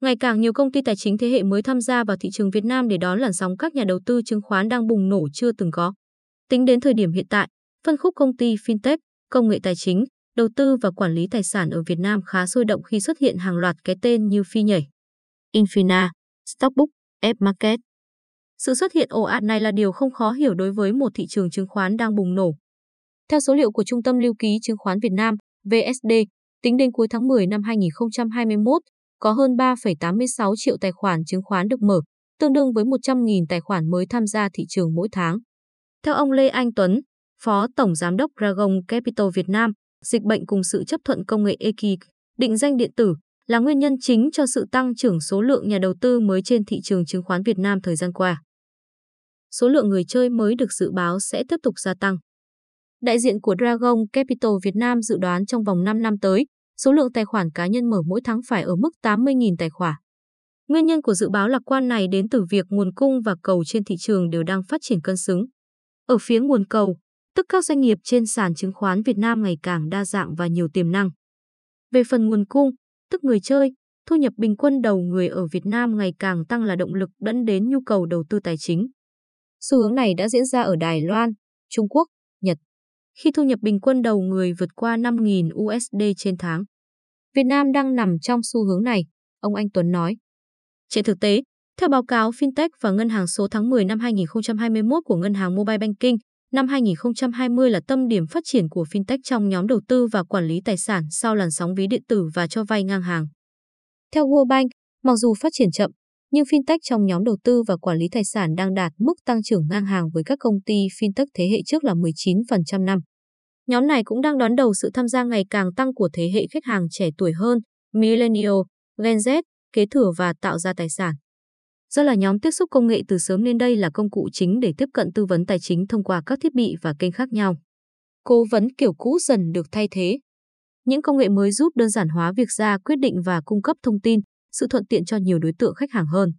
Ngày càng nhiều công ty tài chính thế hệ mới tham gia vào thị trường Việt Nam để đón làn sóng các nhà đầu tư chứng khoán đang bùng nổ chưa từng có. Tính đến thời điểm hiện tại, phân khúc công ty fintech, công nghệ tài chính, đầu tư và quản lý tài sản ở Việt Nam khá sôi động khi xuất hiện hàng loạt cái tên như Phi nhảy, Infina, Stockbook, F-Market. Sự xuất hiện ồ ạt này là điều không khó hiểu đối với một thị trường chứng khoán đang bùng nổ. Theo số liệu của Trung tâm Lưu ký Chứng khoán Việt Nam, VSD, tính đến cuối tháng 10 năm 2021, có hơn 3,86 triệu tài khoản chứng khoán được mở, tương đương với 100.000 tài khoản mới tham gia thị trường mỗi tháng. Theo ông Lê Anh Tuấn, Phó Tổng Giám đốc Dragon Capital Việt Nam, dịch bệnh cùng sự chấp thuận công nghệ EKIC, định danh điện tử, là nguyên nhân chính cho sự tăng trưởng số lượng nhà đầu tư mới trên thị trường chứng khoán Việt Nam thời gian qua. Số lượng người chơi mới được dự báo sẽ tiếp tục gia tăng. Đại diện của Dragon Capital Việt Nam dự đoán trong vòng 5 năm tới, số lượng tài khoản cá nhân mở mỗi tháng phải ở mức 80.000 tài khoản. Nguyên nhân của dự báo lạc quan này đến từ việc nguồn cung và cầu trên thị trường đều đang phát triển cân xứng. Ở phía nguồn cầu, tức các doanh nghiệp trên sàn chứng khoán Việt Nam ngày càng đa dạng và nhiều tiềm năng. Về phần nguồn cung, tức người chơi, thu nhập bình quân đầu người ở Việt Nam ngày càng tăng là động lực dẫn đến nhu cầu đầu tư tài chính. Xu hướng này đã diễn ra ở Đài Loan, Trung Quốc, Nhật. Khi thu nhập bình quân đầu người vượt qua 5.000 USD trên tháng. Việt Nam đang nằm trong xu hướng này, ông Anh Tuấn nói. Trên thực tế, theo báo cáo FinTech và Ngân hàng số tháng 10 năm 2021 của Ngân hàng Mobile Banking, năm 2020 là tâm điểm phát triển của FinTech trong nhóm đầu tư và quản lý tài sản sau làn sóng ví điện tử và cho vay ngang hàng. Theo World Bank, mặc dù phát triển chậm, nhưng FinTech trong nhóm đầu tư và quản lý tài sản đang đạt mức tăng trưởng ngang hàng với các công ty FinTech thế hệ trước là 19% năm. Nhóm này cũng đang đón đầu sự tham gia ngày càng tăng của thế hệ khách hàng trẻ tuổi hơn, Millennial, Gen Z, kế thừa và tạo ra tài sản. Do là nhóm tiếp xúc công nghệ từ sớm nên đây là công cụ chính để tiếp cận tư vấn tài chính thông qua các thiết bị và kênh khác nhau. Cố vấn kiểu cũ dần được thay thế. Những công nghệ mới giúp đơn giản hóa việc ra quyết định và cung cấp thông tin, sự thuận tiện cho nhiều đối tượng khách hàng hơn.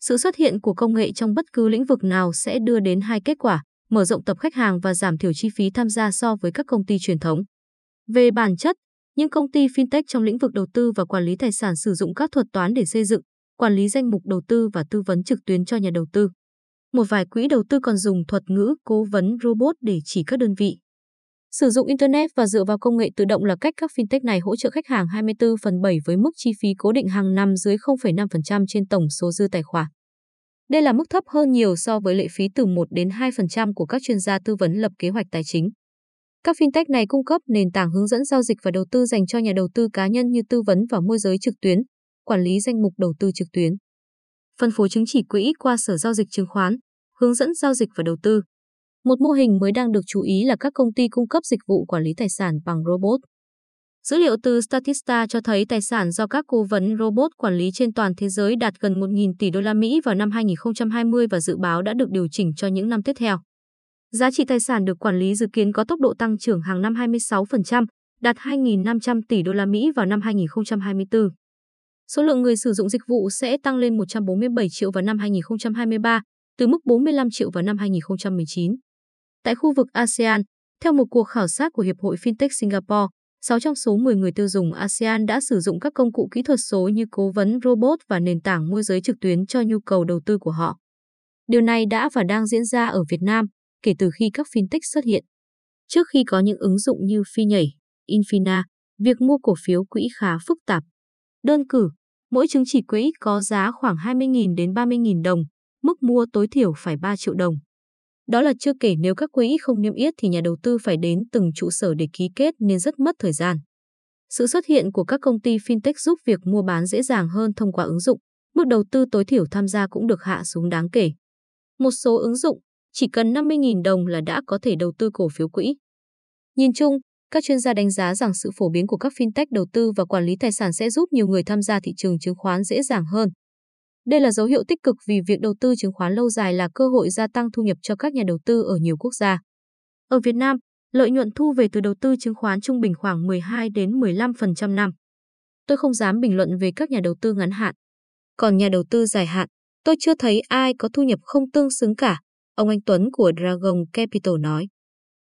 Sự xuất hiện của công nghệ trong bất cứ lĩnh vực nào sẽ đưa đến hai kết quả, mở rộng tập khách hàng và giảm thiểu chi phí tham gia so với các công ty truyền thống. Về bản chất, những công ty fintech trong lĩnh vực đầu tư và quản lý tài sản sử dụng các thuật toán để xây dựng, quản lý danh mục đầu tư và tư vấn trực tuyến cho nhà đầu tư. Một vài quỹ đầu tư còn dùng thuật ngữ cố vấn robot để chỉ các đơn vị. Sử dụng Internet và dựa vào công nghệ tự động là cách các fintech này hỗ trợ khách hàng 24 phần 7 với mức chi phí cố định hàng năm dưới 0,5% trên tổng số dư tài khoản. Đây là mức thấp hơn nhiều so với lệ phí từ 1 đến 2% của các chuyên gia tư vấn lập kế hoạch tài chính. Các fintech này cung cấp nền tảng hướng dẫn giao dịch và đầu tư dành cho nhà đầu tư cá nhân như tư vấn và môi giới trực tuyến, quản lý danh mục đầu tư trực tuyến, phân phối chứng chỉ quỹ qua sở giao dịch chứng khoán, hướng dẫn giao dịch và đầu tư. Một mô hình mới đang được chú ý là các công ty cung cấp dịch vụ quản lý tài sản bằng robot. Dữ liệu từ Statista cho thấy tài sản do các cố vấn robot quản lý trên toàn thế giới đạt gần 1.000 tỷ đô la Mỹ vào năm 2020 và dự báo đã được điều chỉnh cho những năm tiếp theo. Giá trị tài sản được quản lý dự kiến có tốc độ tăng trưởng hàng năm 26%, đạt 2.500 tỷ đô la Mỹ vào năm 2024. Số lượng người sử dụng dịch vụ sẽ tăng lên 147 triệu vào năm 2023, từ mức 45 triệu vào năm 2019. Tại khu vực ASEAN, theo một cuộc khảo sát của Hiệp hội FinTech Singapore, 6 trong số 10 người tiêu dùng ASEAN đã sử dụng các công cụ kỹ thuật số như cố vấn robot và nền tảng môi giới trực tuyến cho nhu cầu đầu tư của họ. Điều này đã và đang diễn ra ở Việt Nam kể từ khi các fintech xuất hiện. Trước khi có những ứng dụng như Phi nhảy, Infina, việc mua cổ phiếu quỹ khá phức tạp. Đơn cử, mỗi chứng chỉ quỹ có giá khoảng 20.000 đến 30.000 đồng, mức mua tối thiểu phải 3 triệu đồng. Đó là chưa kể nếu các quỹ không niêm yết thì nhà đầu tư phải đến từng trụ sở để ký kết nên rất mất thời gian. Sự xuất hiện của các công ty fintech giúp việc mua bán dễ dàng hơn thông qua ứng dụng, mức đầu tư tối thiểu tham gia cũng được hạ xuống đáng kể. Một số ứng dụng chỉ cần 50.000 đồng là đã có thể đầu tư cổ phiếu quỹ. Nhìn chung, các chuyên gia đánh giá rằng sự phổ biến của các fintech đầu tư và quản lý tài sản sẽ giúp nhiều người tham gia thị trường chứng khoán dễ dàng hơn. Đây là dấu hiệu tích cực vì việc đầu tư chứng khoán lâu dài là cơ hội gia tăng thu nhập cho các nhà đầu tư ở nhiều quốc gia. Ở Việt Nam, lợi nhuận thu về từ đầu tư chứng khoán trung bình khoảng 12 đến 15% năm. Tôi không dám bình luận về các nhà đầu tư ngắn hạn. Còn nhà đầu tư dài hạn, tôi chưa thấy ai có thu nhập không tương xứng cả, ông Anh Tuấn của Dragon Capital nói.